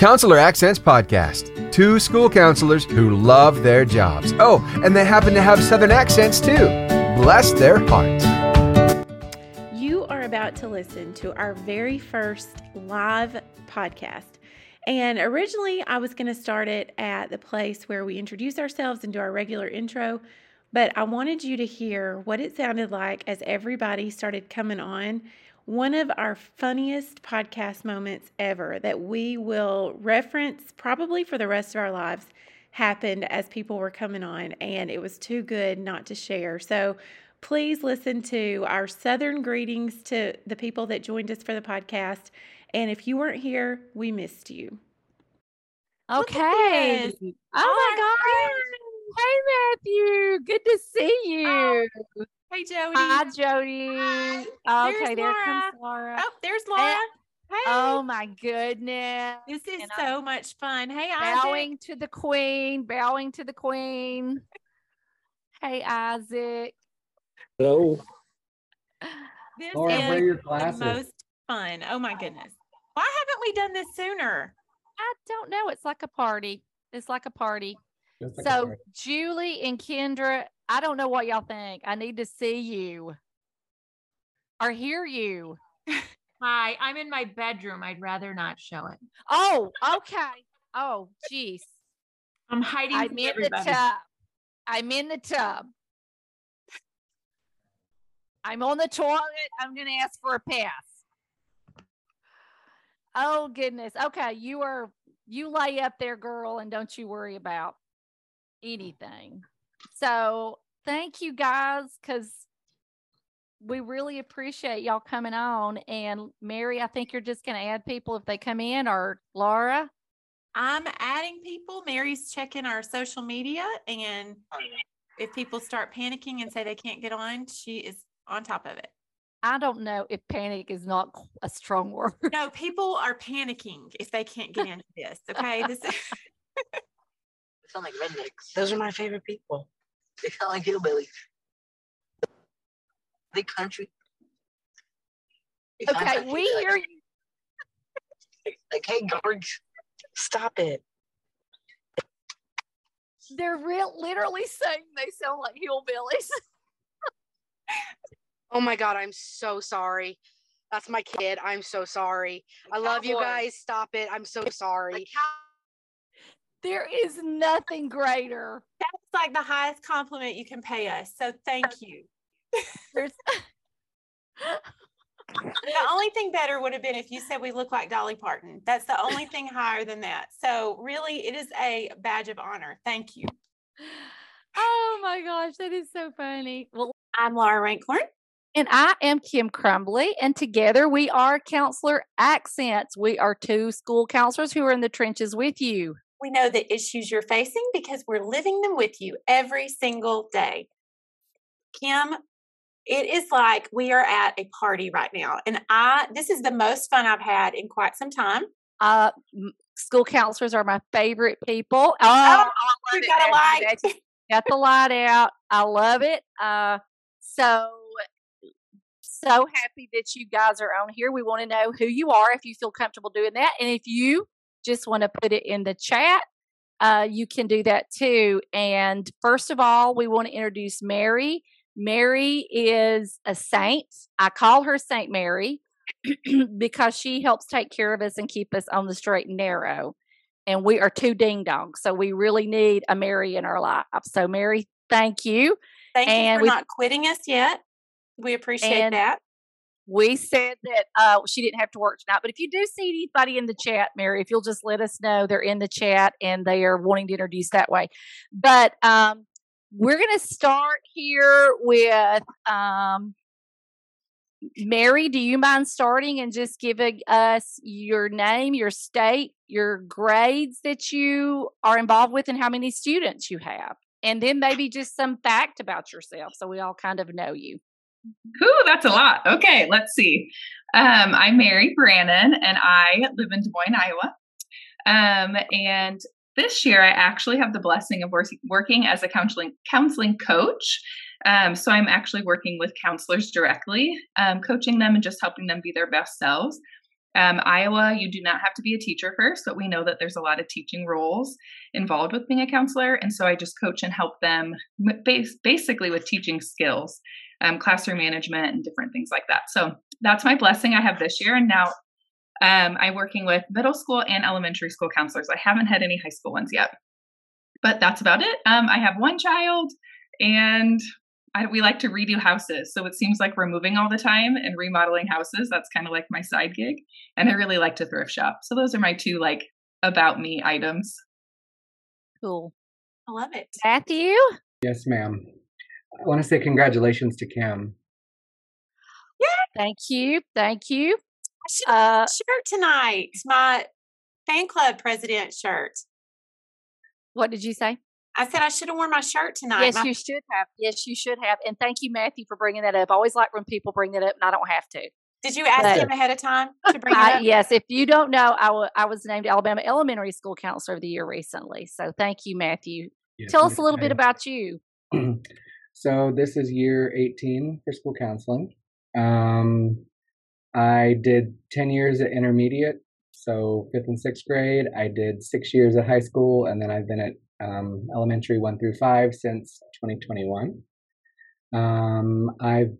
Counselor Accents Podcast. Two school counselors who love their jobs. Oh, and they happen to have Southern accents too. Bless their hearts. You are about to listen to our very first live podcast. And originally, I was going to start it at the place where we introduce ourselves and do our regular intro. But I wanted you to hear what it sounded like as everybody started coming on one of our funniest podcast moments ever that we will reference probably for the rest of our lives happened as people were coming on, and it was too good not to share. So please listen to our Southern greetings to the people that joined us for the podcast. And if you weren't here, we missed you. Okay. Oh my God. Hey, Matthew. Good to see you. Oh. Hey, Jody. Hi, Jody. Hi. Okay, There's there Laura. comes Laura. Oh, there's eh, Laura. Hey. Oh my goodness. This is And so much fun. Hey, Isaac. Bowing to the queen, bowing to the queen. Hey, Isaac. Hello. This Laura, is wear your the glasses. most fun. Oh my goodness. Why haven't we done this sooner? I don't know. It's like a party. It's like a party. Just like a So, party. Julie and Kendra, I don't know what y'all think. I need to see you or hear you. Hi, I'm in my bedroom. I'd rather not show it. Oh, okay. Oh, geez. I'm hiding I'm in the tub. I'm in the tub. I'm on the toilet. I'm going to ask for a pass. Oh, goodness. Okay. You are, you lay up there, girl, and don't you worry about anything. So thank you guys because we really appreciate y'all coming on. And Mary, I think you're just going to add people if they come in or Laura. I'm adding people. Mary's checking our social media. And if people start panicking and say they can't get on, she is on top of it. I don't know if panic is not a strong word. No, people are panicking if they can't get into this. Okay. This is sound like rednecks. Those are my favorite people. They sound like hillbillies. They country. They sound Okay, like- we hear you. Like, hey, George, stop it. They're real, literally saying they sound like hillbillies. Oh my god, I'm so sorry. That's my kid. I'm so sorry. I love you guys. Stop it. I'm so sorry. There is nothing greater. that's like the highest compliment you can pay us. So thank you. There's The only thing better would have been if you said we look like Dolly Parton. That's the only thing higher than that. So really, it is a badge of honor. Thank you. oh my gosh, that is so funny. Well, I'm Laura Rankhorn. and I am Kim Crumley, and together we are Counselor Accents. We are two school counselors who are in the trenches with you. We know the issues you're facing because we're living them with you every single day. Kim, it is like we are at a party right now. And I this is the most fun I've had in quite some time. Uh, school counselors are my favorite people. Oh, Oh, I love we it, got a light. Got the light out. I love it. Uh, so so happy that you guys are on here. We want to know who you are if you feel comfortable doing that, and if you just want to put it in the chat, uh, you can do that too. And first of all, we want to introduce Mary. Mary is a saint. I call her Saint Mary because she helps take care of us and keep us on the straight and narrow. And we are two ding dongs. So we really need a Mary in our life. So, Mary, thank you. Thank you for we- not quitting us yet. We appreciate And- that. We said that uh, she didn't have to work tonight. But if you do see anybody in the chat, Mary, if you'll just let us know they're in the chat and they are wanting to introduce that way. But um, we're going to start here with um, Mary. Do you mind starting and just giving us your name, your state, your grades that you are involved with, and how many students you have? And then maybe just some fact about yourself so we all kind of know you. Ooh, that's a lot. Okay, let's see. Um, I'm Mary Brannon, and I live in Des Moines, Iowa. Um, and this year, I actually have the blessing of wor- working as a counseling counseling coach. Um, so I'm actually working with counselors directly, um, coaching them and just helping them be their best selves. Um, Iowa, you do not have to be a teacher first, but we know that there's a lot of teaching roles involved with being a counselor. And so I just coach and help them basically with teaching skills, um, classroom management, and different things like that. So that's my blessing I have this year. And now um, I'm working with middle school and elementary school counselors. I haven't had any high school ones yet, but that's about it. Um, I have one child and I, we like to redo houses. So it seems like we're moving all the time and remodeling houses. That's kind of like my side gig. And I really like to thrift shop. So those are my two like about me items. Cool. I love it. Matthew? Yes, ma'am. I want to say congratulations to Kim. Yeah. Thank you. Thank you. I uh, shirt tonight. My fan club president shirt. What did you say? I said I should have worn my shirt tonight. Yes, my- you should have. Yes, you should have. And thank you, Matthew, for bringing that up. I always like when people bring that up, and I don't have to. Did you ask But- him ahead of time to bring it I, up? yes, if you don't know, I I was named Alabama Elementary School Counselor of the Year recently. So thank you, Matthew. Yes, Tell us a little bit May. about you. so this is year 18 for school counseling. Um, I did 10 years at intermediate, so fifth and sixth grade. I did six years at high school, and then I've been at um, elementary one through five since 2021. Um, I've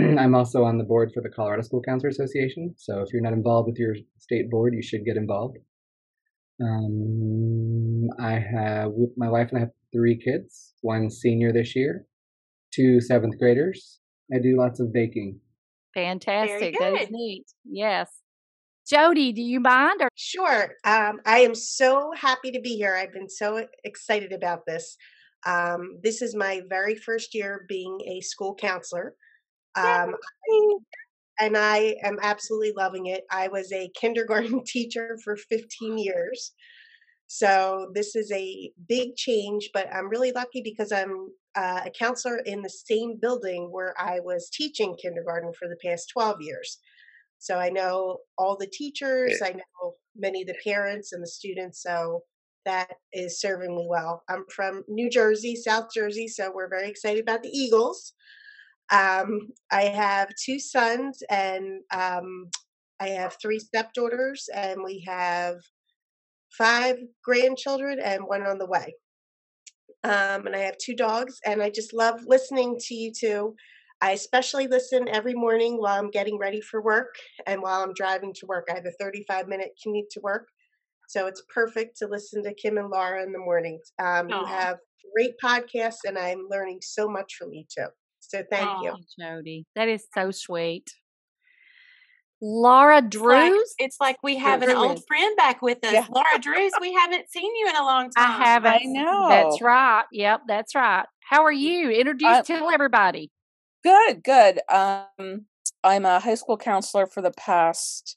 I'm also on the board for the Colorado School Counselor Association. So if you're not involved with your state board, you should get involved. Um, I have my wife and I have three kids. One senior this year, two seventh graders. I do lots of baking. Fantastic. That is good. neat. Yes. Jody, do you mind? Or Sure. Um, I am so happy to be here. I've been so excited about this. Um, this is my very first year being a school counselor. Um, I- and I am absolutely loving it. I was a kindergarten teacher for 15 years. So this is a big change, but I'm really lucky because I'm uh, a counselor in the same building where I was teaching kindergarten for the past 12 years. So I know all the teachers, I know many of the parents and the students. So that is serving me well. I'm from New Jersey, South Jersey, so we're very excited about the Eagles. Um, I have two sons and um, I have three stepdaughters, and we have five grandchildren and one on the way. Um, and I have two dogs, and I just love listening to you two. I especially listen every morning while I'm getting ready for work and while I'm driving to work. I have a 35 minute commute to work. So it's perfect to listen to Kim and Laura in the mornings. Um, you have great podcasts, and I'm learning so much from you too. So thank you. Oh, Jody. That is so sweet. Laura It's like, Drews? it's like we have an old Drews. friend back with us. Yeah. Laura Drews, we haven't seen you in a long time. I haven't. I know. That's right. Yep, that's right. How are you? Introduce, I- tell everybody. Good, good. Um, I'm a high school counselor for the past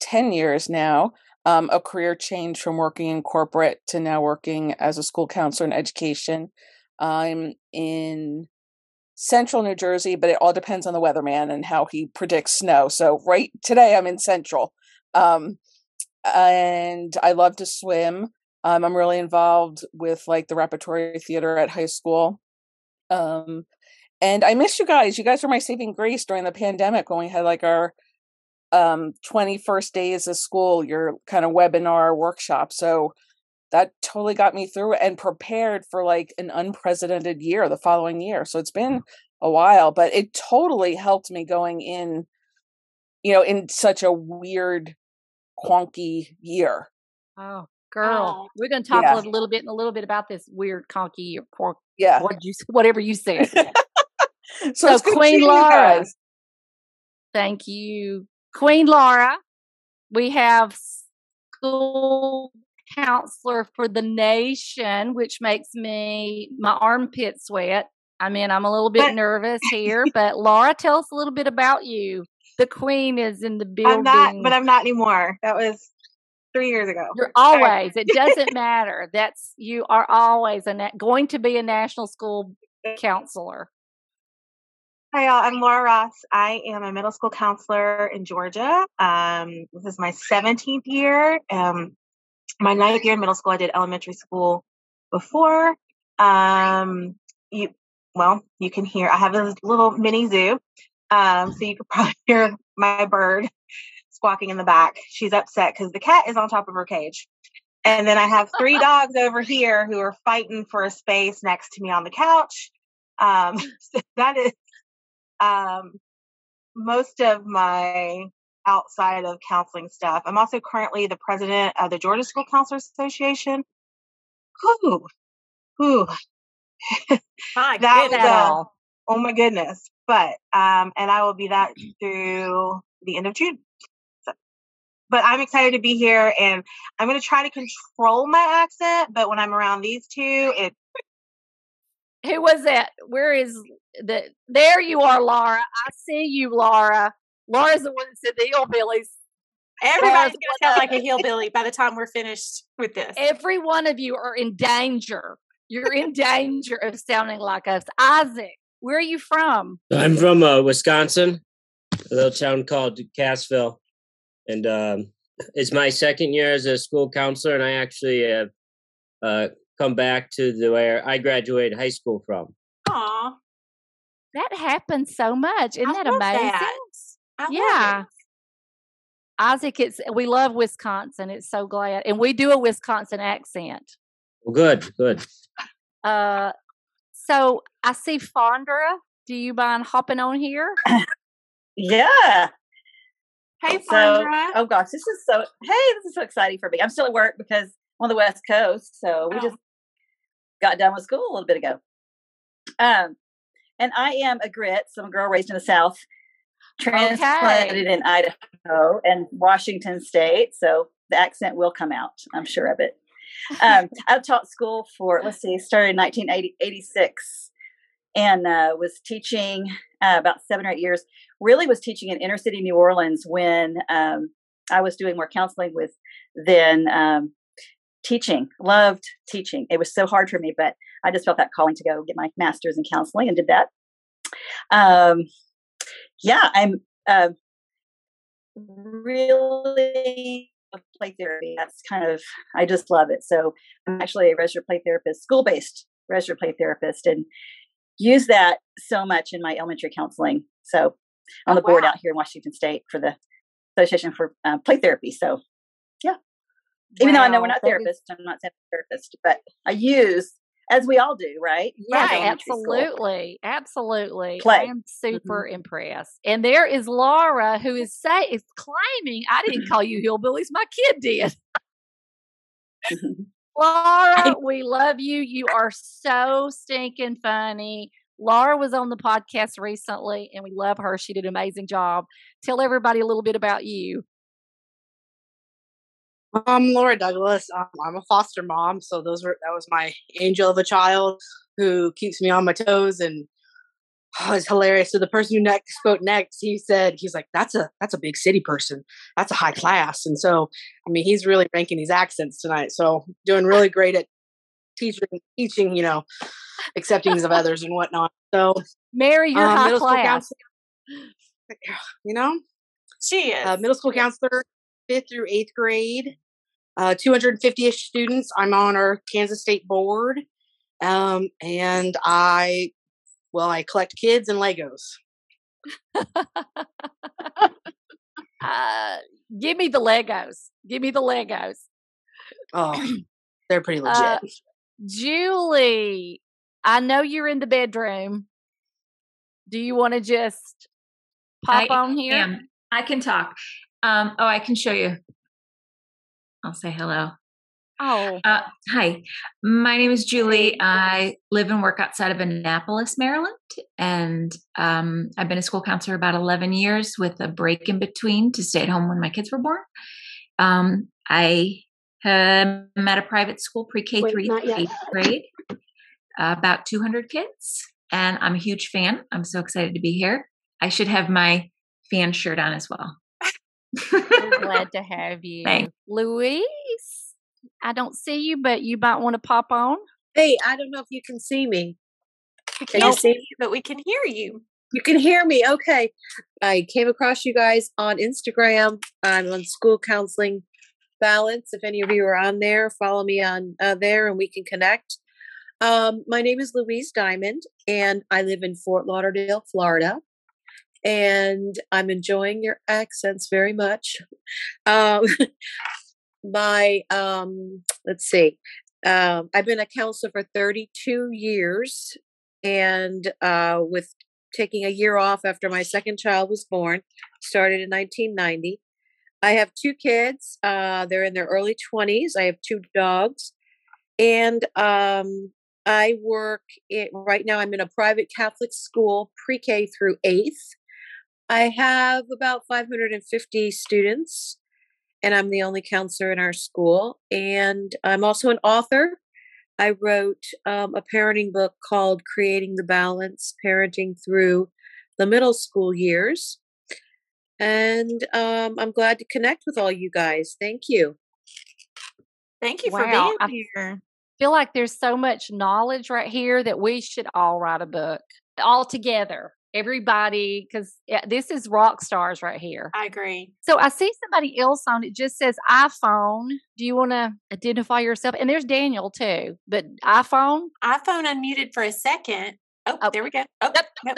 10 years now. Um, a career change from working in corporate to now working as a school counselor in education. I'm in central New Jersey, but it all depends on the weatherman and how he predicts snow. So, right today, I'm in central. Um, and I love to swim. Um, I'm really involved with like the repertory theater at high school. Um, and I miss you guys. You guys were my saving grace during the pandemic when we had like our um 21st days of school, your kind of webinar workshop. So that totally got me through and prepared for like an unprecedented year the following year. So it's been mm. a while, but it totally helped me going in, you know, in such a weird, quonky year. Oh, girl. Oh. We're going to talk Yeah. a little, little bit in a little bit about this weird conky or quirk, Yeah. what you, whatever you said. So, So Queen Laura. Thank you. Queen Laura, we have school counselor for the nation, which makes me my armpit sweat. I mean, I'm a little bit But- nervous here, but Laura, tell us a little bit about you. The queen is in the building. I'm not, but I'm not anymore. That was three years ago. You're always. It doesn't matter. That's you are always a na- going to be a national school counselor. Hi, y'all. I'm Laura Ross. I am a middle school counselor in Georgia. Um, this is my 17th year. Um, my ninth year in middle school, I did elementary school before. Um, you, well, you can hear, I have a little mini zoo. Um, so you could probably hear my bird. squawking in the back. She's upset because the cat is on top of her cage. And then I have three dogs over here who are fighting for a space next to me on the couch. Um, so that is um, most of my outside of counseling stuff. I'm also currently the president of the Georgia School Counselors Association. Whew. Whew. My that was goodness. uh, oh my goodness. But um and I will be that through the end of June. So, but I'm excited to be here and I'm gonna try to control my accent, but when I'm around these two, it Who was that? Where is the? There you are, Laura. I see you, Laura. Laura's the one that said the hillbillies. Everybody's going to sound like a hillbilly by the time we're finished with this. Every one of you are in danger. You're in danger of sounding like us. Isaac, where are you from? I'm from uh, Wisconsin, a little town called Cassville, and um, it's my second year as a school counselor, and I actually have uh, come back to the where I graduated high school from. Aw. That happens so much. Isn't I that amazing? that. I yeah. it. Isaac, it's we love Wisconsin. It's so glad, and we do a Wisconsin accent. Well, good, good. Uh, so I see Fondra. Do you mind hopping on here? Yeah. Hey, So, Fondra. oh gosh, this is so. Hey, this is so exciting for me. I'm still at work because I'm on the West Coast, so we Oh. just got done with school a little bit ago. Um, and I am a grit, so I'm a girl raised in the South, transplanted in Idaho and Washington State, so the accent will come out. I'm sure of it. Um, I taught school for let's see, started in 1986 and uh, was teaching uh, about seven or eight years. Really was teaching in inner city New Orleans when um, I was doing more counseling with than um, teaching. Loved teaching. It was so hard for me, but I just felt that calling to go get my master's in counseling and did that. Um, yeah, I'm uh, really play therapy. That's kind of I just love it. So I'm actually a registered play therapist, school based registered play therapist, and use that so much in my elementary counseling. So on Oh, the board wow. out here in Washington State for the Association for uh, Play Therapy. So yeah, even though I know we're not therapists, I'm not a therapist, but I use as we all do, right? Yeah, From elementary school. absolutely, absolutely. Play. I am super mm-hmm. impressed. And there is Laura, who is say is claiming I didn't call you hillbillies. My kid did. Mm-hmm. Laura, we love you. You are so stinking funny. Laura was on the podcast recently, and we love her. She did an amazing job. Tell everybody a little bit about you. I'm Laura Douglas. Um, I'm a foster mom, so those were that was my angel of a child who keeps me on my toes and oh, it's hilarious. So the person who next spoke next, he said he's like that's a that's a big city person, that's a high class, and so I mean he's really ranking these accents tonight. So doing really great at teaching, teaching you know, acceptings of others and whatnot. So Mary, you're um, high middle school class. counselor, you know, she is uh, middle school counselor, fifth through eighth grade uh, 250-ish students. I'm on our Kansas State board, um, and I, well, I collect kids and Legos. Uh, give me the Legos. Give me the Legos. Oh, they're pretty legit. Uh, Julie, I know you're in the bedroom. Do you want to just pop I on here? am. I can talk. Um, oh, I can show you. I'll say hello. Oh, Uh, hi, my name is Julie. I live and work outside of Annapolis, Maryland, and um, I've been a school counselor about 11 years with a break in between to stay at home when my kids were born. Um, I am at a private school, pre-K Wait, three, eighth grade, uh, about 200 kids, and I'm a huge fan. I'm so excited to be here. I should have my fan shirt on as well. we're glad to have you. Thanks. Louise, I don't see you, but you might want to pop on. Hey, I don't know if you can see me. We Can can't you see see? you, but we can hear you. You can hear me. Okay. I came across you guys on Instagram. I'm on school counseling balance. If any of you are on there, follow me on uh, there and we can connect. Um, my name is Louise Diamond and I live in Fort Lauderdale, Florida. And I'm enjoying your accents very much. Um, my um, let's see, um, I've been a counselor for 32 years, and uh, with taking a year off after my second child was born, started in 1990. I have two kids. Uh, they're in their early 20s. I have two dogs. And um, I work it, right now, I'm in a private Catholic school, pre K through eighth. I have about 550 students, and I'm the only counselor in our school. And I'm also an author. I wrote um, a parenting book called Creating the Balance Parenting Through the Middle School Years. And um, I'm glad to connect with all you guys. Thank you. Thank you Wow, for I- being here. feel like there's so much knowledge right here that we should all write a book all together. Everybody, because this is rock stars right here. I agree. So I see somebody else on it just says iPhone. Do you want to identify yourself? And there's Daniel too, but iPhone. iPhone unmuted for a second. Oh, oh. there we go. Oh, nope.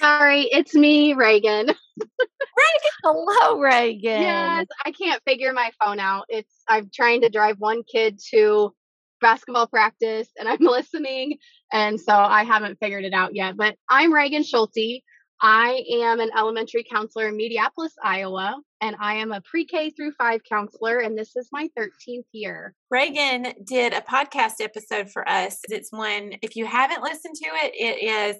Sorry, it's me, Reagan. Reagan, hello, Reagan. Yes, I can't figure my phone out. It's I'm trying to drive one kid to basketball practice and I'm listening and so I haven't figured it out yet. But I'm Reagan Schulte. I am an elementary counselor in Mediapolis, Iowa, and I am a pre-K through 5 counselor and this is my 13th year. Reagan did a podcast episode for us. It's one, if you haven't listened to it, it is,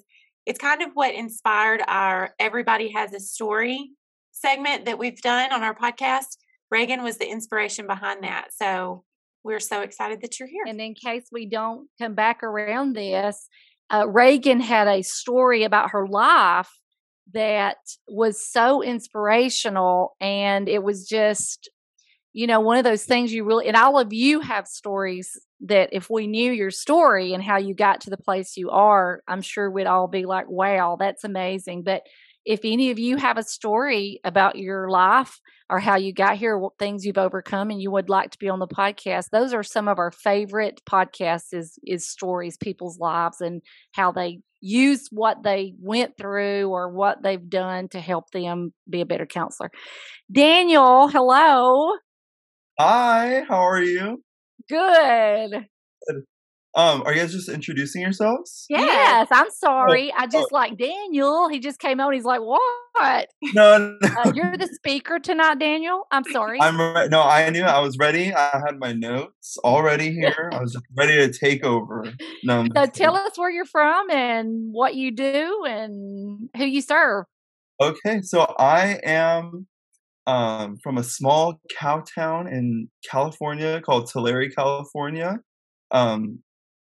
it's kind of what inspired our Everybody Has a Story segment that we've done on our podcast. Reagan was the inspiration behind that. So we're so excited that you're here. And in case we don't come back around this, uh, Reagan had a story about her life that was so inspirational. And it was just, you know, one of those things you really, and all of you have stories that if we knew your story and how you got to the place you are, I'm sure we'd all be like, wow, that's amazing. But if any of you have a story about your life or how you got here, what things you've overcome, and you would like to be on the podcast, those are some of our favorite podcasts. Is is stories, people's lives, and how they use what they went through or what they've done to help them be a better counselor. Daniel, hello. Hi, how are you? Good. Um, are you guys just introducing yourselves? Yes, I'm sorry. I oh. just like Daniel. He just came on. He's like, "What? No, no. Uh, you're the speaker tonight, Daniel." I'm sorry. I'm re- no, I knew I was ready. I had my notes already here. I was ready to take over. No, I'm So tell us where you're from and what you do and who you serve. Okay, so I am um, from a small cow town in California called Tulare, California, um,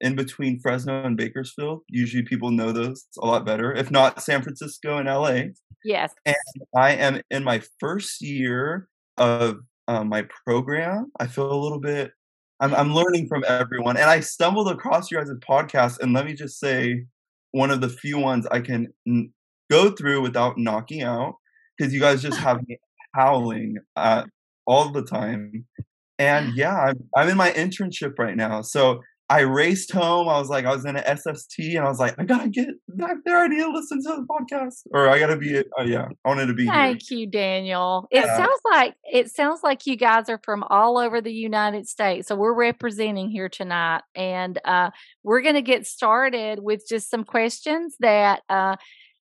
in between Fresno and Bakersfield. Usually people know those a lot better, if not San Francisco and LA. Yes. And I am in my first year of um, my program. I feel a little bit, I'm, I'm learning from everyone. And I stumbled across your guys' podcast, and let me just say, one of the few ones I can n- go through without knocking out because you guys just have me howling uh, all the time. And yeah, I'm, I'm in my internship right now. So I raced home. I was like, I was in an SST and I was like, I gotta get back there. I need to listen to the podcast or I gotta be, uh, yeah, I wanted to be here. Thank you, Daniel. It Yeah. sounds like it sounds like you guys are from all over the United States. So we're representing here tonight, and uh, we're going to get started with just some questions that uh,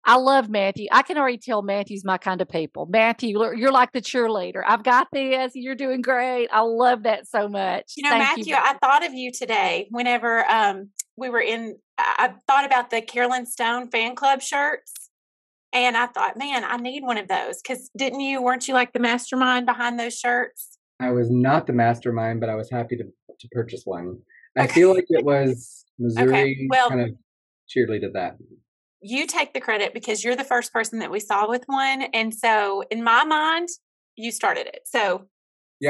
I love. Matthew, I can already tell Matthew's my kind of people. Matthew, you're you're like the cheerleader. I've got this. You're doing great. I love that so much. You know, Thank Matthew, you. I thought of you today whenever um, we were in, I I thought about the Carolyn Stone fan club shirts. And I thought, man, I need one of those. Because didn't you, weren't you like the mastermind behind those shirts? I was not the mastermind, but I was happy to to purchase one. I feel like it was Missouri well- kind of cheerleaded that. You take the credit because you're the first person that we saw with one. And so in my mind, you started it. So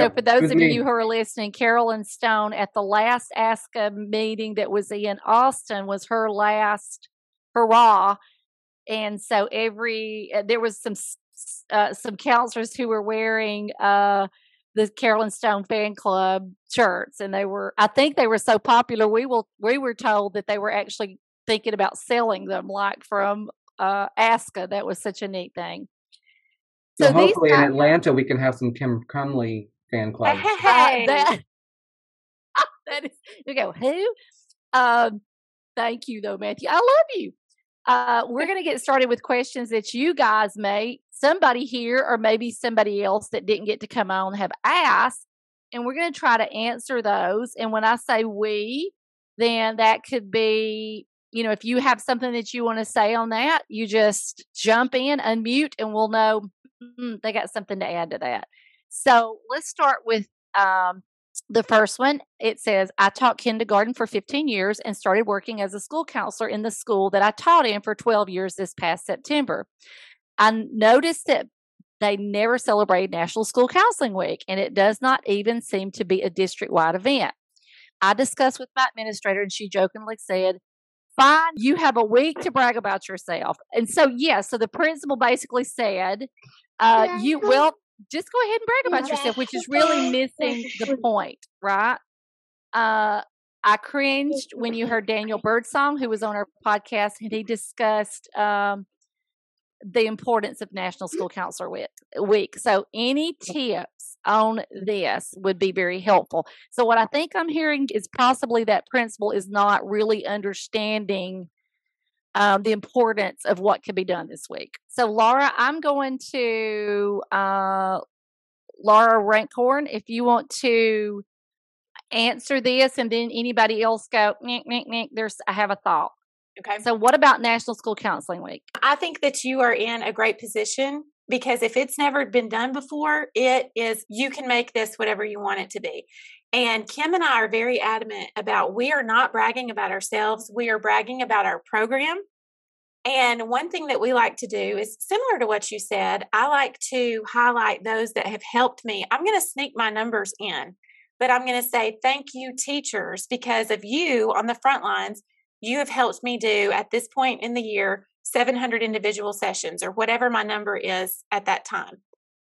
So, for those of you who are listening, Carolyn Stone at the last ASCA meeting that was in Austin was her last hurrah, and so every uh, there was some s- s- uh, some counselors who were wearing uh, the Carolyn Stone fan club shirts, and they were I think they were so popular we will we were told that they were actually thinking about selling them like from uh, ASCA. That was such a neat thing. So, So hopefully in guys- Atlanta we can have some Kim Crumley fan clubs. Uh, that, that is, you go, who? Um, thank you, though, Matthew. I love you. Uh, we're going to get started with questions that you guys may, somebody here, or maybe somebody else that didn't get to come on have asked. And we're going to try to answer those. And when I say we, then that could be, you know, if you have something that you want to say on that, you just jump in, unmute, and we'll know mm, they got something to add to that. So let's start with um, the first one. It says, I taught kindergarten for 15 years and started working as a school counselor in the school that I taught in for 12 years this past September. I noticed that they never celebrate National School Counseling Week, and it does not even seem to be a district wide event. I discussed with my administrator, and she jokingly said, Fine, you have a week to brag about yourself. And so, yeah, so the principal basically said, uh, You will just go ahead and brag about yourself, which is really missing the point, right? Uh, I cringed when you heard Daniel Birdsong, who was on our podcast, and he discussed um, the importance of National School Counselor Week. So, any tips on this would be very helpful. So, what I think I'm hearing is possibly that principal is not really understanding um, the importance of what could be done this week. So, Laura, I'm going to uh, Laura Rankhorn. If you want to answer this, and then anybody else go, nick, nick, nick, there's I have a thought. Okay. So, what about National School Counseling Week? I think that you are in a great position because if it's never been done before, it is, you can make this whatever you want it to be. And Kim and I are very adamant about we are not bragging about ourselves, we are bragging about our program. And one thing that we like to do is similar to what you said. I like to highlight those that have helped me. I'm going to sneak my numbers in, but I'm going to say thank you, teachers, because of you on the front lines. You have helped me do at this point in the year 700 individual sessions or whatever my number is at that time.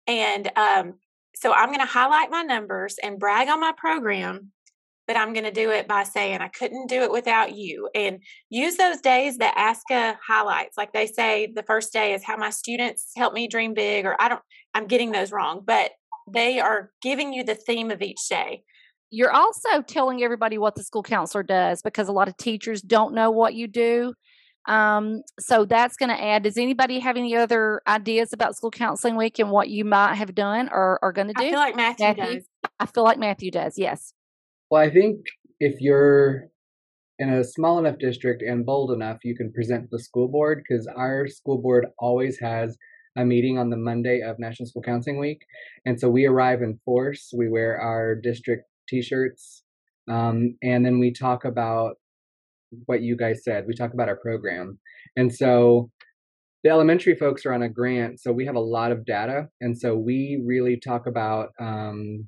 And um, so I'm going to highlight my numbers and brag on my program, but I'm going to do it by saying I couldn't do it without you. And use those days that ASCA highlights. Like they say, the first day is how my students help me dream big, or I don't, I'm getting those wrong, but they are giving you the theme of each day. You're also telling everybody what the school counselor does because a lot of teachers don't know what you do. Um, so that's going to add. Does anybody have any other ideas about school counseling week and what you might have done or are going to do? I feel like Matthew, does. I feel like Matthew does. Yes. Well, I think if you're in a small enough district and bold enough, you can present the school board because our school board always has a meeting on the Monday of National School Counseling Week. And so we arrive in force. We wear our district t shirts. Um, and then we talk about what you guys said. We talk about our program. And so the elementary folks are on a grant. So we have a lot of data. And so we really talk about um,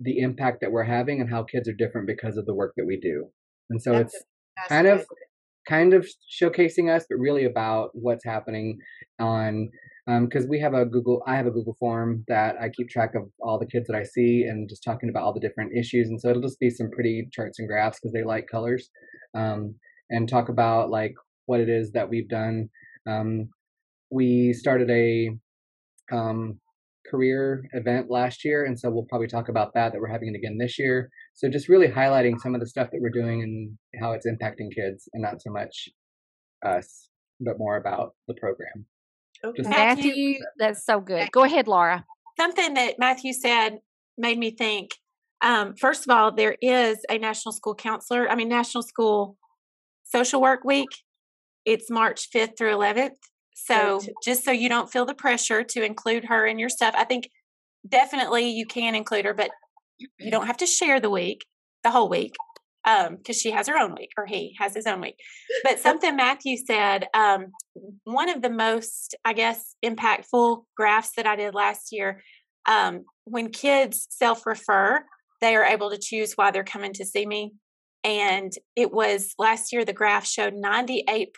the impact that we're having and how kids are different because of the work that we do. And so That's it's that's kind of kind of showcasing us, but really about what's happening on because we have a Google, I have a Google form that I keep track of all the kids that I see and just talking about all the different issues. And so it'll just be some pretty charts and graphs because they like colors, um, and talk about like what it is that we've done. Um, we started a um, career event last year, and so we'll probably talk about that. That we're having it again this year. So just really highlighting some of the stuff that we're doing and how it's impacting kids, and not so much us, but more about the program. Just Matthew, that's so good. Go ahead, Laura. Something that Matthew said made me think. Um, first of all, there is a National School Counselor, I mean, National School Social Work Week. It's March 5th through 11th. So, just so you don't feel the pressure to include her in your stuff, I think definitely you can include her, but you don't have to share the week, the whole week, because she has her own week or he has his own week. But something Matthew said, um, one of the most, I guess, impactful graphs that I did last year, um, when kids self refer, they are able to choose why they're coming to see me. And it was last year, the graph showed 98%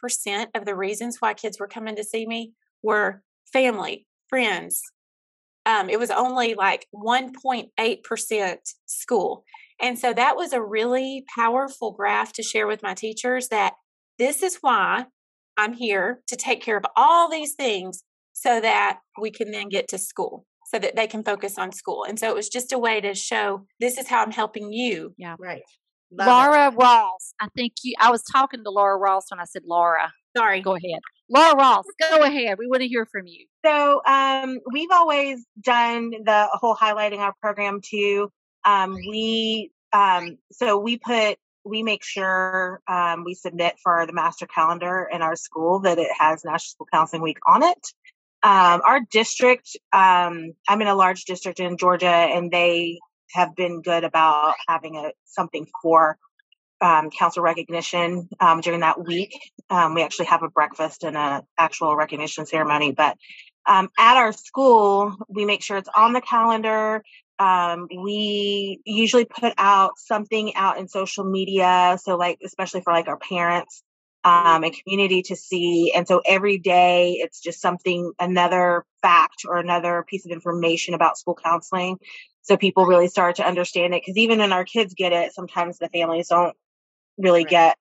of the reasons why kids were coming to see me were family, friends. Um, it was only like 1.8% school. And so that was a really powerful graph to share with my teachers that this is why I'm here to take care of all these things so that we can then get to school so that they can focus on school. And so it was just a way to show this is how I'm helping you. Yeah. Right. Laura Ross. I think you. I was talking to Laura Ross when I said Laura. Sorry. Go ahead, Laura Ross. Go ahead. We want to hear from you. So um, we've always done the whole highlighting our program too. Um, we um, so we put we make sure um, we submit for the master calendar in our school that it has National School Counseling Week on it. Um, our district, um, I'm in a large district in Georgia, and they have been good about having a something for um, council recognition um, during that week. Um, we actually have a breakfast and an actual recognition ceremony. But um, at our school, we make sure it's on the calendar. Um, we usually put out something out in social media. So, like, especially for like our parents um, and community to see. And so every day it's just something, another fact or another piece of information about school counseling. So people really start to understand it. Cause even when our kids get it, sometimes the families don't really right. get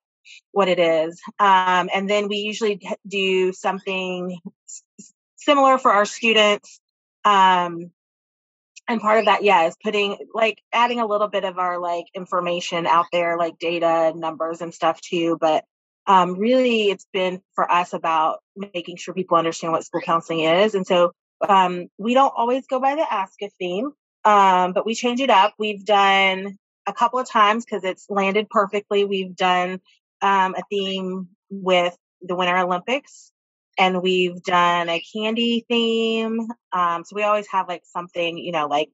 what it is. Um, and then we usually do something s- similar for our students. Um, and part of that, yeah, is putting like adding a little bit of our like information out there, like data and numbers and stuff too. But um, really, it's been for us about making sure people understand what school counseling is. And so um, we don't always go by the ASCA theme, um, but we change it up. We've done a couple of times because it's landed perfectly. We've done um, a theme with the Winter Olympics, and we've done a candy theme. Um, so we always have like something, you know, like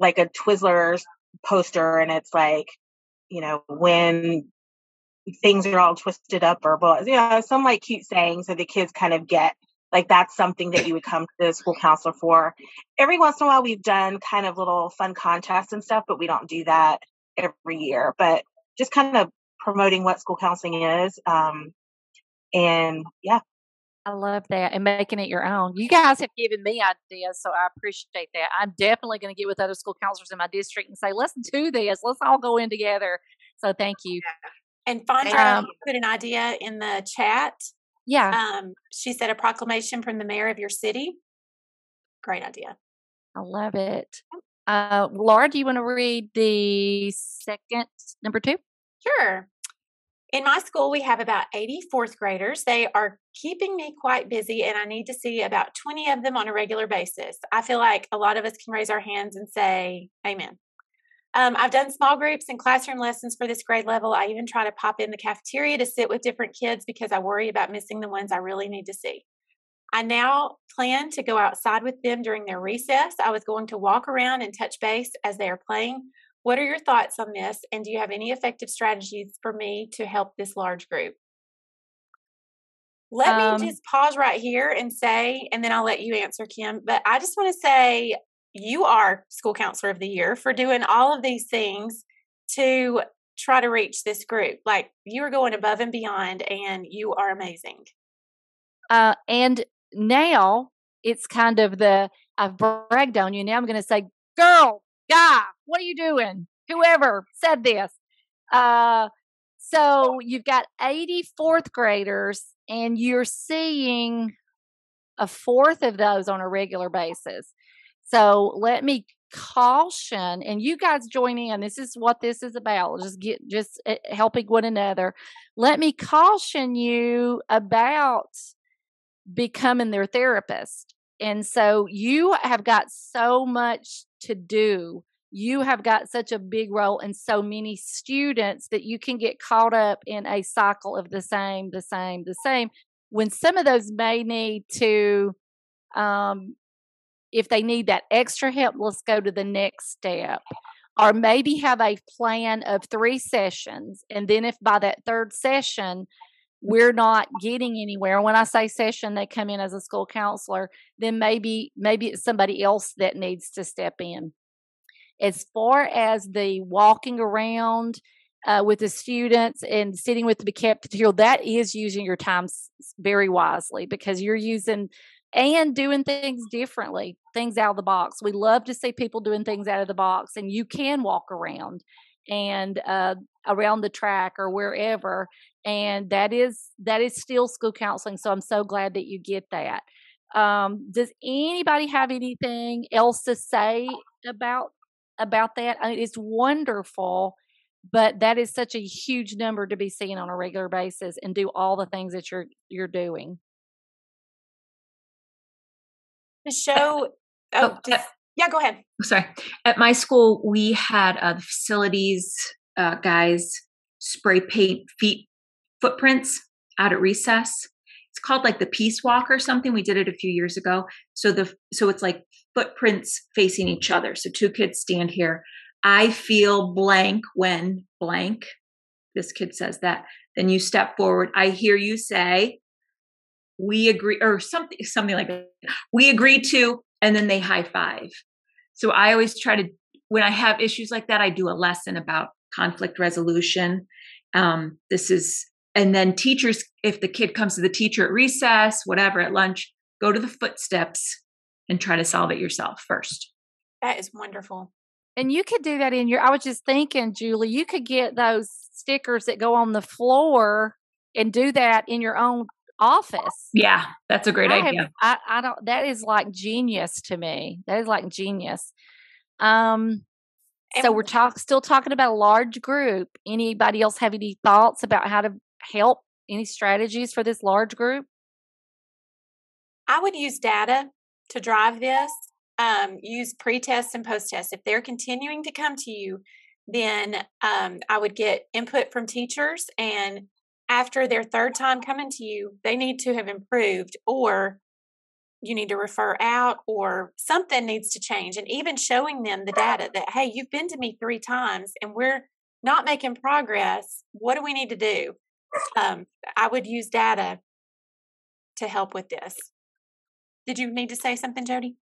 like a Twizzlers poster, and it's like, you know, when things are all twisted up or you know some like cute saying so the kids kind of get like that's something that you would come to the school counselor for every once in a while we've done kind of little fun contests and stuff but we don't do that every year but just kind of promoting what school counseling is um and yeah I love that and making it your own. You guys have given me ideas, so I appreciate that. I'm definitely going to get with other school counselors in my district and say, let's do this. Let's all go in together. So thank you. And Fondra um, put an idea in the chat. Yeah. Um, she said a proclamation from the mayor of your city. Great idea. I love it. Uh, Laura, do you want to read the second number two? Sure. In my school, we have about 80 fourth graders. They are keeping me quite busy, and I need to see about 20 of them on a regular basis. I feel like a lot of us can raise our hands and say, Amen. Um, I've done small groups and classroom lessons for this grade level. I even try to pop in the cafeteria to sit with different kids because I worry about missing the ones I really need to see. I now plan to go outside with them during their recess. I was going to walk around and touch base as they are playing. What are your thoughts on this? And do you have any effective strategies for me to help this large group? Let um, me just pause right here and say, and then I'll let you answer, Kim. But I just want to say you are school counselor of the year for doing all of these things to try to reach this group. Like you are going above and beyond, and you are amazing. Uh, and now it's kind of the I've bragged on you. Now I'm going to say, girl, guy, what are you doing? Whoever said this. Uh, so you've got 80 fourth graders, and you're seeing a fourth of those on a regular basis. So let me caution and you guys join in this is what this is about just get just eh, helping one another let me caution you about becoming their therapist and so you have got so much to do you have got such a big role in so many students that you can get caught up in a cycle of the same the same the same when some of those may need to um, if they need that extra help, let's go to the next step. Or maybe have a plan of three sessions. And then, if by that third session, we're not getting anywhere. When I say session, they come in as a school counselor, then maybe maybe it's somebody else that needs to step in. As far as the walking around uh, with the students and sitting with the cafeteria, that is using your time very wisely because you're using and doing things differently, things out of the box. We love to see people doing things out of the box, and you can walk around and uh, around the track or wherever and that is that is still school counseling so i'm so glad that you get that um, does anybody have anything else to say about about that I mean, it's wonderful but that is such a huge number to be seen on a regular basis and do all the things that you're you're doing The show oh, Oh, uh, yeah go ahead sorry. At my school, we had uh, the facilities uh, guys spray paint feet footprints out at recess. It's called like the Peace Walk or something. We did it a few years ago. So the so it's like footprints facing each other. So two kids stand here. I feel blank when blank. This kid says that. Then you step forward. I hear you say, "We agree," or something, something like that. We agree to, and then they high five. So I always try to, when I have issues like that, I do a lesson about conflict resolution. Um, this is, and then teachers, if the kid comes to the teacher at recess, whatever, at lunch, go to the footsteps and try to solve it yourself first. that is wonderful And you could do that in your, I was just thinking, Julie, you could get those stickers that go on the floor and do that in your own office. Yeah, that's a great I have- idea. I, I don't, that is like genius to me. That is like genius. Um, so we're talk, still talking about a large group. Anybody else have any thoughts about how to help? Any strategies for this large group? I would use data to drive this. Um, use pre-test and post-test. If they're continuing to come to you, then um, I would get input from teachers. And after their third time coming to you, they need to have improved, or you need to refer out, or something needs to change. And even showing them the data that hey, you've been to me three times, and we're not making progress. What do we need to do? Um, I would use data to help with this. Did you need to say something, Jody?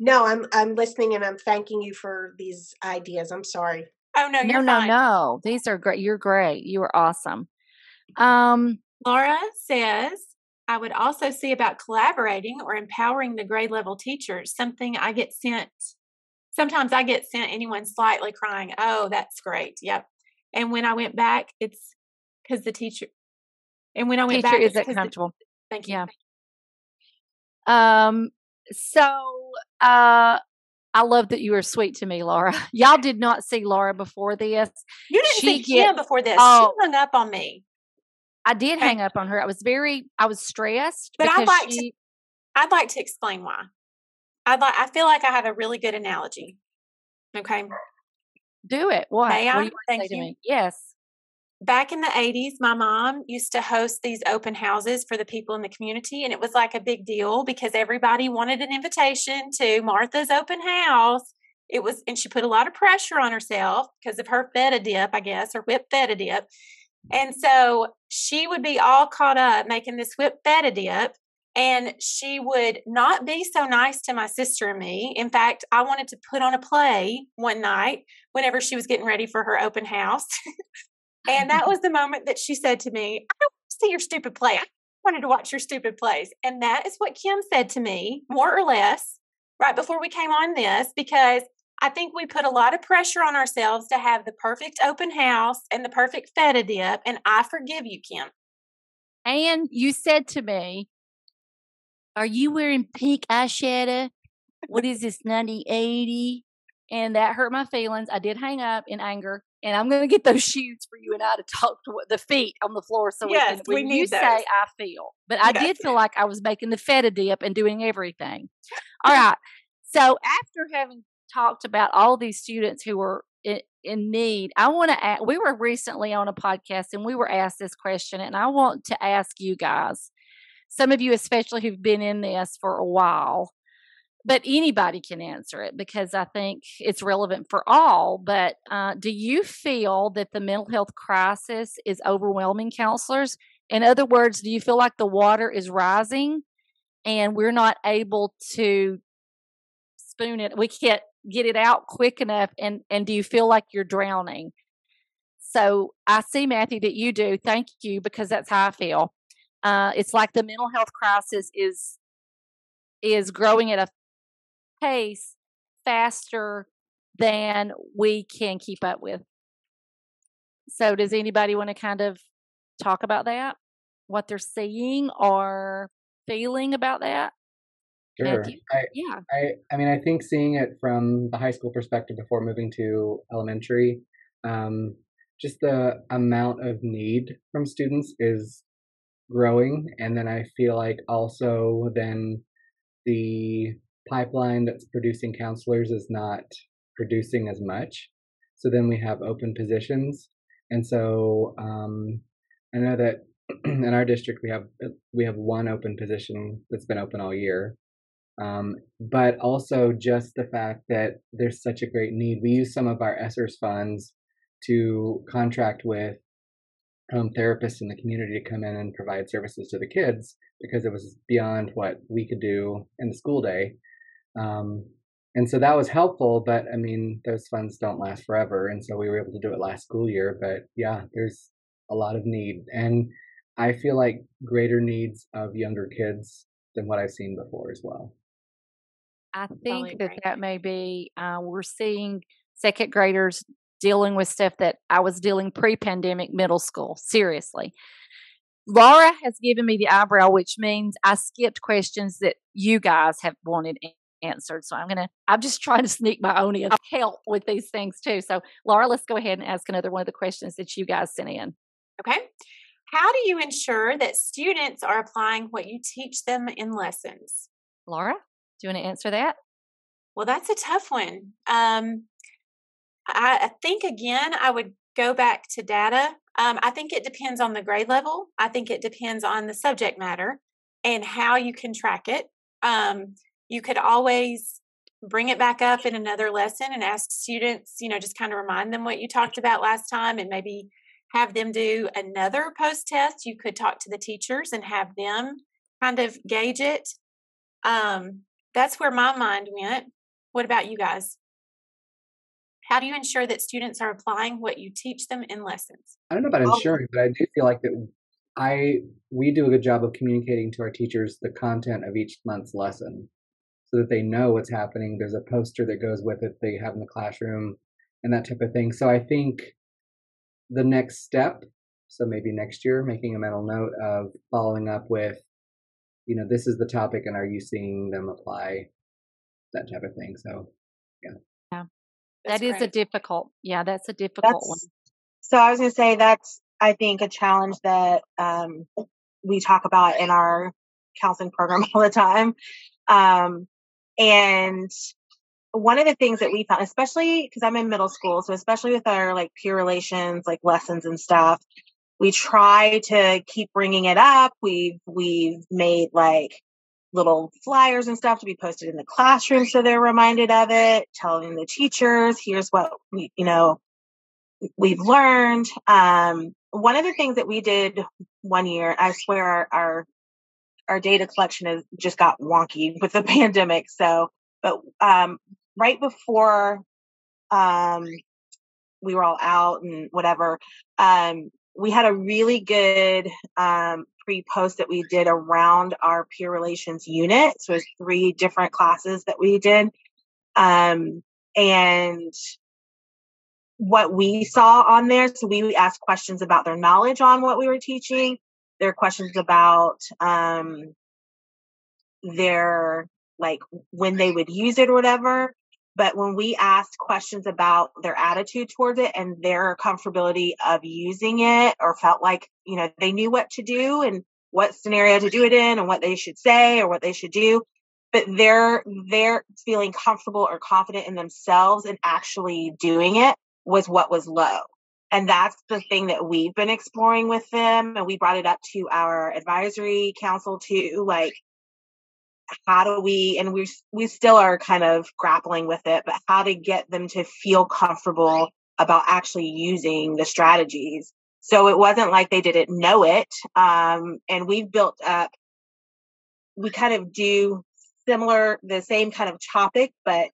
No, I'm I'm listening and I'm thanking you for these ideas. I'm sorry. Oh no, no, you're no, fine. no. These are great. You're great. You are awesome. Um, Laura says, I would also see about collaborating or empowering the grade level teachers. Something I get sent. Sometimes I get sent anyone slightly crying. Oh, that's great. Yep. And when I went back, it's because the teacher. And when I went teacher back, it's isn't 'cause the- comfortable. thank you. Yeah. Um, so uh I love that you were sweet to me, Laura. Y'all did not see Laura before this. You didn't She see get- Kim before this. Oh. She hung up on me. I did hang up on her. I was very I was stressed But I'd like she to I'd like to explain why. I'd like I feel like I have a really good analogy. Okay. do it. What? May I? Thank you. Yes. Back in the 80s my mom used to host these open houses for the people in the community and it was like a big deal because everybody wanted an invitation to martha's open house it was and she put a lot of pressure on herself because of her feta dip i guess or whipped feta dip and so she would be all caught up making this whipped feta dip and she would not be so nice to my sister and me. In fact, I wanted to put on a play one night whenever she was getting ready for her open house. And that was the moment that she said to me, I don't want to see your stupid play. I wanted to watch your stupid plays. And that is what Kim said to me, more or less, right before we came on this, because I think we put a lot of pressure on ourselves to have the perfect open house and the perfect feta dip. And I forgive you, Kim. And you said to me, Are you wearing pink eyeshadow? What is this, 1980? And that hurt my feelings. I did hang up in anger. And I'm going to get those shoes for you and I to talk to the feet on the floor. So Yes, we, can, when we you need say, those. I feel. But I did feel like I was making the feta dip and doing everything. All right. So after having talked about all these students who were in, in need, I want to ask, we were recently on a podcast and we were asked this question, and I want to ask you guys, some of you especially who've been in this for a while, but anybody can answer it because I think it's relevant for all. But uh, do you feel that the mental health crisis is overwhelming counselors? In other words, do you feel like the water is rising and we're not able to spoon it? We can't get it out quick enough. And, and do you feel like you're drowning? So I see, Matthew, that you do. Thank you because that's how I feel. Uh, it's like the mental health crisis is is growing at a pace faster than we can keep up with. So, does anybody want to kind of talk about that? What they're seeing or feeling about that? Sure. Matthew? I, Yeah. I, I mean, I think seeing it from the high school perspective before moving to elementary, um, just the amount of need from students is growing. And then I feel like also then the pipeline that's producing counselors is not producing as much. So then we have open positions. And so um, I know that in our district we have we have one open position that's been open all year. Um, but also just the fact that there's such a great need. We use some of our ESSERS funds to contract with um, therapists in the community to come in and provide services to the kids because it was beyond what we could do in the school day. Um, and so that was helpful, but I mean, those funds don't last forever. And so we were able to do it last school year. But yeah, there's a lot of need. And I feel like greater needs of younger kids than what I've seen before as well. I think that that may be, uh, we're seeing second graders dealing with stuff that I was dealing pre pandemic middle school. Seriously. Laura has given me the eyebrow, which means I skipped questions that you guys have wanted a- answered. So I'm going to, I'm just trying to sneak my own in help with these things too. So, Laura, let's go ahead and ask another one of the questions that you guys sent in. Okay. How do you ensure that students are applying what you teach them in lessons? Laura, do you want to answer that? Well, that's a tough one. Um, I, I think again, I would go back to data. Um, I think it depends on the grade level. I think it depends on the subject matter and how you can track it. Um, you could always bring it back up in another lesson and ask students, you know, just kind of remind them what you talked about last time and maybe have them do another post test. You could talk to the teachers and have them kind of gauge it. Um, that's where my mind went. What about you guys? How do you ensure that students are applying what you teach them in lessons? I don't know about ensuring, but I do feel like that I we do a good job of communicating to our teachers the content of each month's lesson so that they know what's happening. There's a poster that goes with it they have in the classroom and that type of thing. So I think the next step, so maybe next year, making a mental note of following up with, you know, this is the topic and are you seeing them apply that type of thing. So yeah. Yeah. That's that is a difficult, yeah, that's a difficult That's one. so I was gonna say that's I think a challenge that um we talk about in our counseling program all the time. Um and one of the things that we found, especially because I'm in middle school, so especially with our like peer relations, like lessons and stuff, we try to keep bringing it up. We've we've made like little flyers and stuff to be posted in the classroom so they're reminded of it. Telling the teachers, here's what we, you know we've learned. Um, one of the things that we did one year, I swear our our, our data collection has just got wonky with the pandemic. So, but um, right before um, we were all out and whatever, um, we had a really good um, pre-post that we did around our peer relations unit. So it was three different classes that we did. Um, and what we saw on there, so we asked questions about their knowledge on what we were teaching. There are questions about um, their like when they would use it or whatever. But when we asked questions about their attitude towards it and their comfortability of using it or felt like, you know, they knew what to do and what scenario to do it in and what they should say or what they should do, but they're they're feeling comfortable or confident in themselves and actually doing it was what was low. And that's the thing that we've been exploring with them. And we brought it up to our advisory council too. Like, how do we, and we we still are kind of grappling with it, but how to get them to feel comfortable about actually using the strategies. So it wasn't like they didn't know it. Um, and we've built up, we kind of do similar, the same kind of topic, but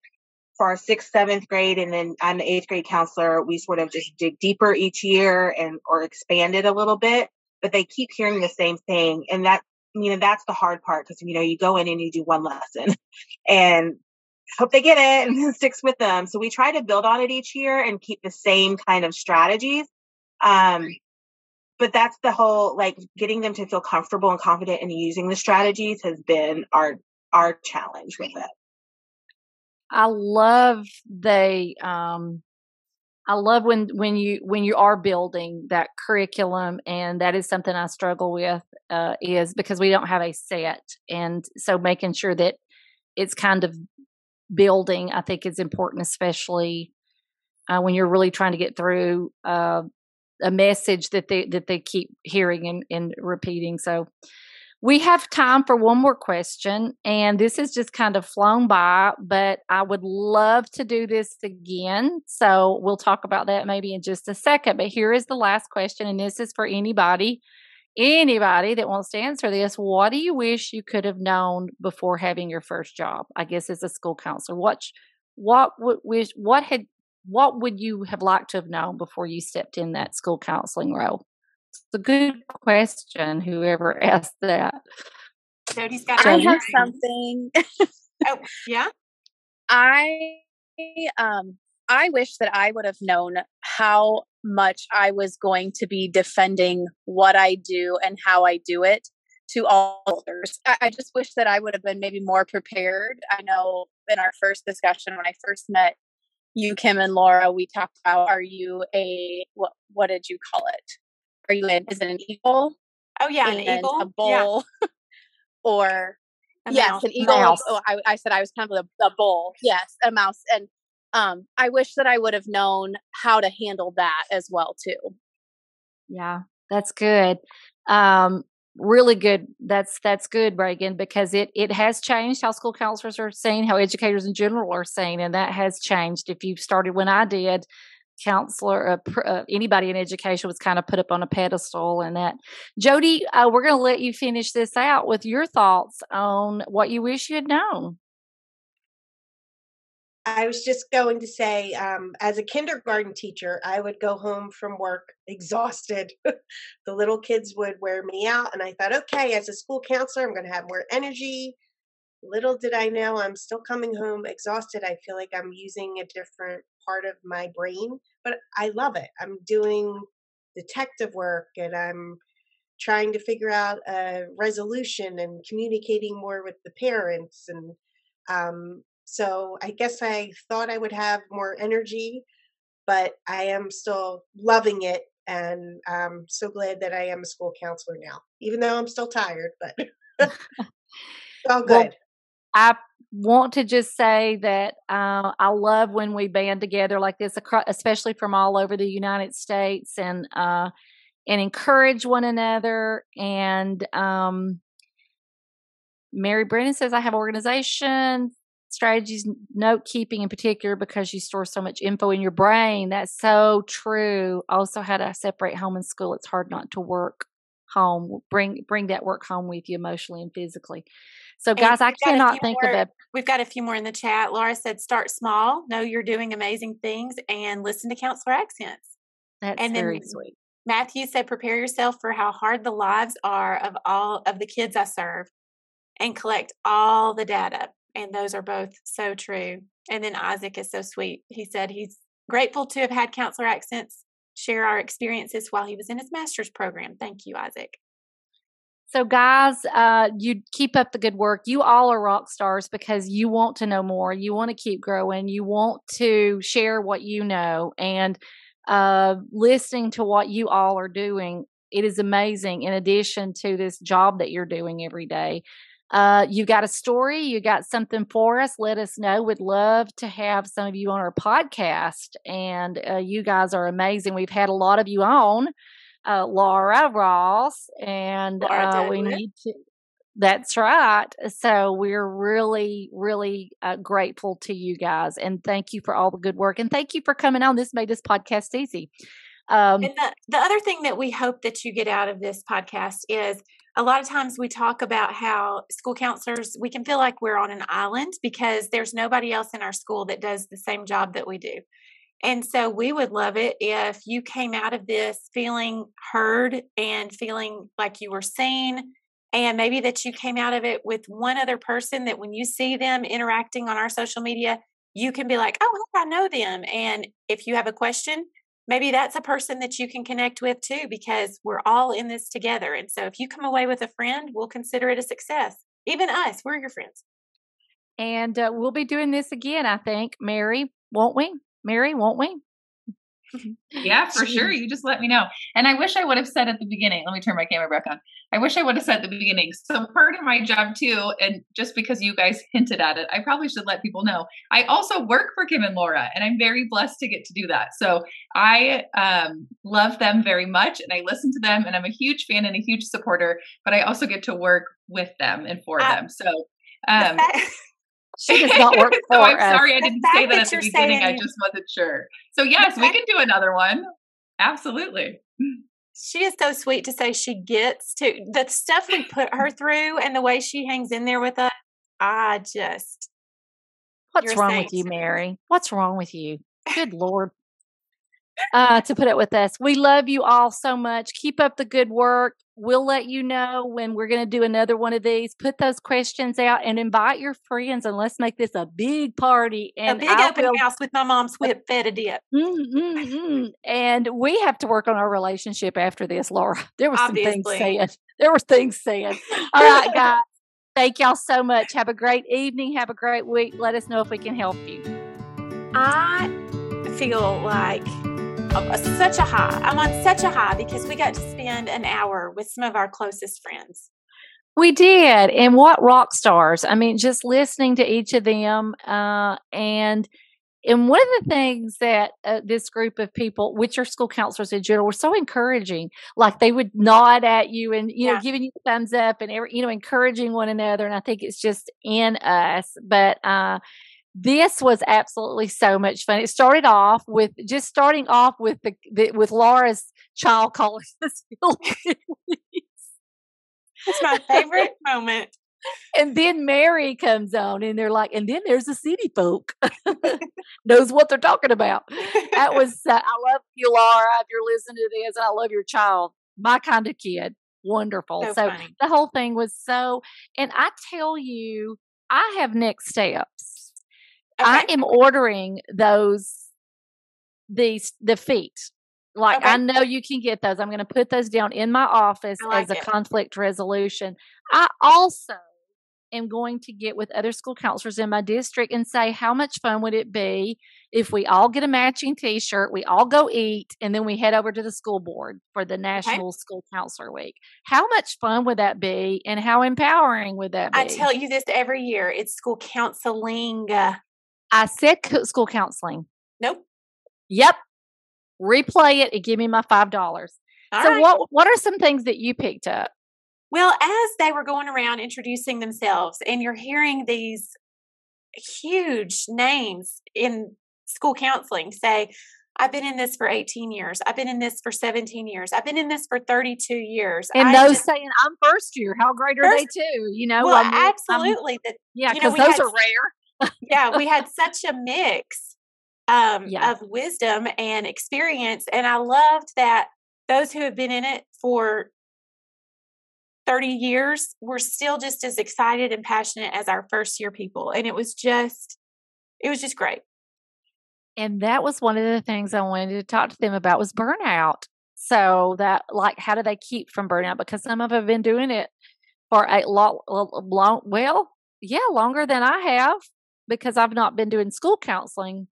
our sixth, seventh grade, and then I'm the eighth grade counselor, we sort of just dig deeper each year and or expand it a little bit. But they keep hearing the same thing, and that you know that's the hard part because you know you go in and you do one lesson, and hope they get it and it sticks with them. So we try to build on it each year and keep the same kind of strategies. Um, but that's the whole like getting them to feel comfortable and confident in using the strategies has been our our challenge with it. I love they um I love when when you when you are building that curriculum and that is something I struggle with uh is because we don't have a set and so making sure that it's kind of building I think is important especially uh, when you're really trying to get through uh, a message that they that they keep hearing and, and repeating. So we have time for one more question, and this is just kind of flown by, but I would love to do this again. So we'll talk about that maybe in just a second. But here is the last question, and this is for anybody, anybody that wants to answer this. What do you wish you could have known before having your first job? I guess as a school counselor. What what would wish what had what would you have liked to have known before you stepped in that school counseling role? It's a good question, whoever asked that. Jody's got I have something. oh, yeah. I um I wish that I would have known how much I was going to be defending what I do and how I do it to all others. I, I just wish that I would have been maybe more prepared. I know in our first discussion when I first met you, Kim and Laura, we talked about are you a what what did you call it? Are you an is it an eagle? Oh yeah, an eagle. A bull. Yeah. or A yes, mouse. an eagle. Mouse. Oh, I, I said I was kind of a, a bull. Yes, a mouse. And um I wish that I would have known how to handle that as well too. Yeah, that's good. Um, really good. That's that's good, Reagan, because it it has changed how school counselors are seen, how educators in general are seen, and that has changed. If you started when I did, counselor, uh, pr- uh, anybody in education was kind of put up on a pedestal, and that. Jody, uh, we're going to let you finish this out with your thoughts on what you wish you had known. I was just going to say, um, as a kindergarten teacher, I would go home from work exhausted. the little kids would wear me out, and I thought, okay, as a school counselor, I'm going to have more energy. Little did I know, I'm still coming home exhausted. I feel like I'm using a different part of my brain, but I love it. I'm doing detective work, and I'm trying to figure out a resolution and communicating more with the parents and um, so I guess I thought I would have more energy, but I am still loving it and I'm so glad that I am a school counselor now, even though I'm still tired, but it's all Well, good. I want to just say that uh, I love when we band together like this, especially from all over the United States, and uh, and encourage one another. And um, Mary Brennan says, "I have organization strategies, note keeping in particular, because you store so much info in your brain. That's so true. Also, how to separate home and school. It's hard not to work home. Bring bring that work home with you emotionally and physically. So, guys, I we've got a cannot think more- of a We've got a few more in the chat. Laura said, "Start small. Know you're doing amazing things, and listen to counselor accents." That's and very then sweet. Matthew said, "Prepare yourself for how hard the lives are of all of the kids I serve, and collect all the data." And those are both so true. And then Isaac is so sweet. He said he's grateful to have had counselor accents share our experiences while he was in his master's program. Thank you, Isaac. So, guys, uh, you keep up the good work. You all are rock stars because you want to know more. You want to keep growing. You want to share what you know. And uh, listening to what you all are doing, it is amazing. In addition to this job that you're doing every day, uh, you got a story, you got something for us. Let us know. We'd love to have some of you on our podcast. And uh, you guys are amazing. We've had a lot of you on uh, Laura Ross, and Laura uh, we need to. That's right. So we're really, really uh, grateful to you guys, and thank you for all the good work, and thank you for coming on. This made this podcast easy. Um, And the, the other thing that we hope that you get out of this podcast is a lot of times we talk about how school counselors, we can feel like we're on an island because there's nobody else in our school that does the same job that we do. And so we would love it if you came out of this feeling heard and feeling like you were seen. And maybe that you came out of it with one other person that when you see them interacting on our social media, you can be like, oh, I know them. And if you have a question, maybe that's a person that you can connect with too, because we're all in this together. And so if you come away with a friend, we'll consider it a success. Even us, we're your friends. And uh, we'll be doing this again, I think, Mary, won't we? Mary, won't we? yeah, for sure. You just let me know. And I wish I would have said at the beginning, let me turn my camera back on. I wish I would have said at the beginning. So part of my job too, and just because you guys hinted at it, I probably should let people know. I also work for Kim and Laura, and I'm very blessed to get to do that. So I um, love them very much, and I listen to them, and I'm a huge fan and a huge supporter. But I also get to work with them and for them. So um, She does not work for so I'm us. sorry I didn't say that that at the you're beginning. I just wasn't sure. So yes, we can do another one. Absolutely. She is so sweet to say she gets to the stuff we put her through and the way she hangs in there with us. I just What's wrong saint. with you, Mary? What's wrong with you? Good Lord. Uh, to put it with us, we love you all so much. Keep up the good work. We'll let you know when we're going to do another one of these. Put those questions out and invite your friends, and let's make this a big party. and a big I open house with my mom's whip feta dip. And we have to work on our relationship after this, Laura. There was some things said. There were things said. All right, guys. Thank y'all so much. Have a great evening. Have a great week. Let us know if we can help you. I feel like such a high. I'm on such a high because we got to spend an hour with some of our closest friends. We did. And what rock stars. I mean, just listening to each of them. Uh, and and one of the things that uh, this group of people, which are school counselors in general, were so encouraging. Like they would nod at you and you know giving you thumbs up and every, you know encouraging one another. And I think it's just in us. But uh, this was absolutely so much fun. It started off with just starting off with the, the with Laura's child calling us It's my favorite moment. And then Mary comes on, and they're like, and then there's the city folk knows what they're talking about. That was uh, I love you, Laura. If you're listening to this, and I love your child, my kind of kid. Wonderful. So So, the whole thing was so. And I tell you, I have next steps. I am ordering those these the feet. Like I know you can get those. I'm going to put those down in my office like as a it. conflict resolution. I also am going to get with other school counselors in my district and say how much fun would it be if we all get a matching t-shirt, we all go eat and then we head over to the school board for the National School Counselor Week. How much fun would that be and how empowering would that be? I tell you this every year. It's school counseling. Uh, I said school counseling. Nope. Yep. Replay it and give me my five dollars. So right. what what are some things that you picked up? Well, as they were going around introducing themselves, and you're hearing these huge names in school counseling say, I've been in this for 18 years. I've been in this for 17 years. I've been in this for 32 years. And I those just- saying I'm first year, how great are they too? You know, well, I'm- I'm- absolutely. that yeah, you know, because those had are rare. Yeah, we had such a mix um, Yeah. of wisdom and experience. And I loved that those who have been in it for 30 years were still just as excited and passionate as our first year people. And it was just, it was just great. And that was one of the things I wanted to talk to them about was burnout. So that like how do they keep from burnout? Because some of them have been doing it for a lot long well, yeah, longer than I have because I've not been doing school counseling.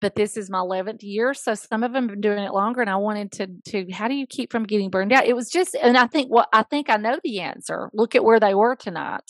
But this is my 11th year. So some of them have been doing it longer. And I wanted to, to, how do you keep from getting burned out? It was just, and I think what, I think I know the answer. Look at where they were tonight.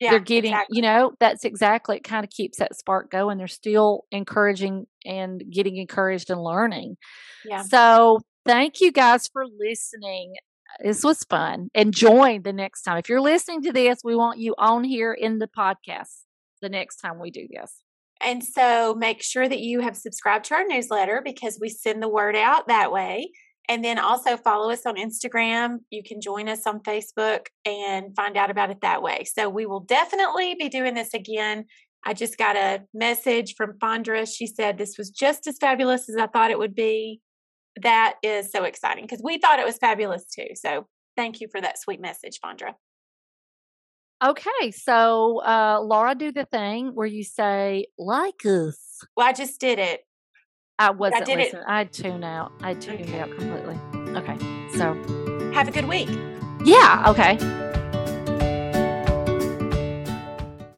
Yeah, They're getting, exactly. you know, that's exactly, it kind of keeps that spark going. They're still encouraging and getting encouraged and learning. Yeah. So thank you guys for listening. This was fun. And join the next time. If you're listening to this, we want you on here in the podcast the next time we do this. And so make sure that you have subscribed to our newsletter because we send the word out that way. And then also follow us on Instagram. You can join us on Facebook and find out about it that way. So we will definitely be doing this again. I just got a message from Fondra. She said this was just as fabulous as I thought it would be. That is so exciting because we thought it was fabulous too. So thank you for that sweet message, Fondra. Okay. So, uh, Laura, do the thing where you say, like us. Well, I just did it. I wasn't I did it. I tuned out. I tuned out completely. Okay. So Have a good week. yeah. Okay.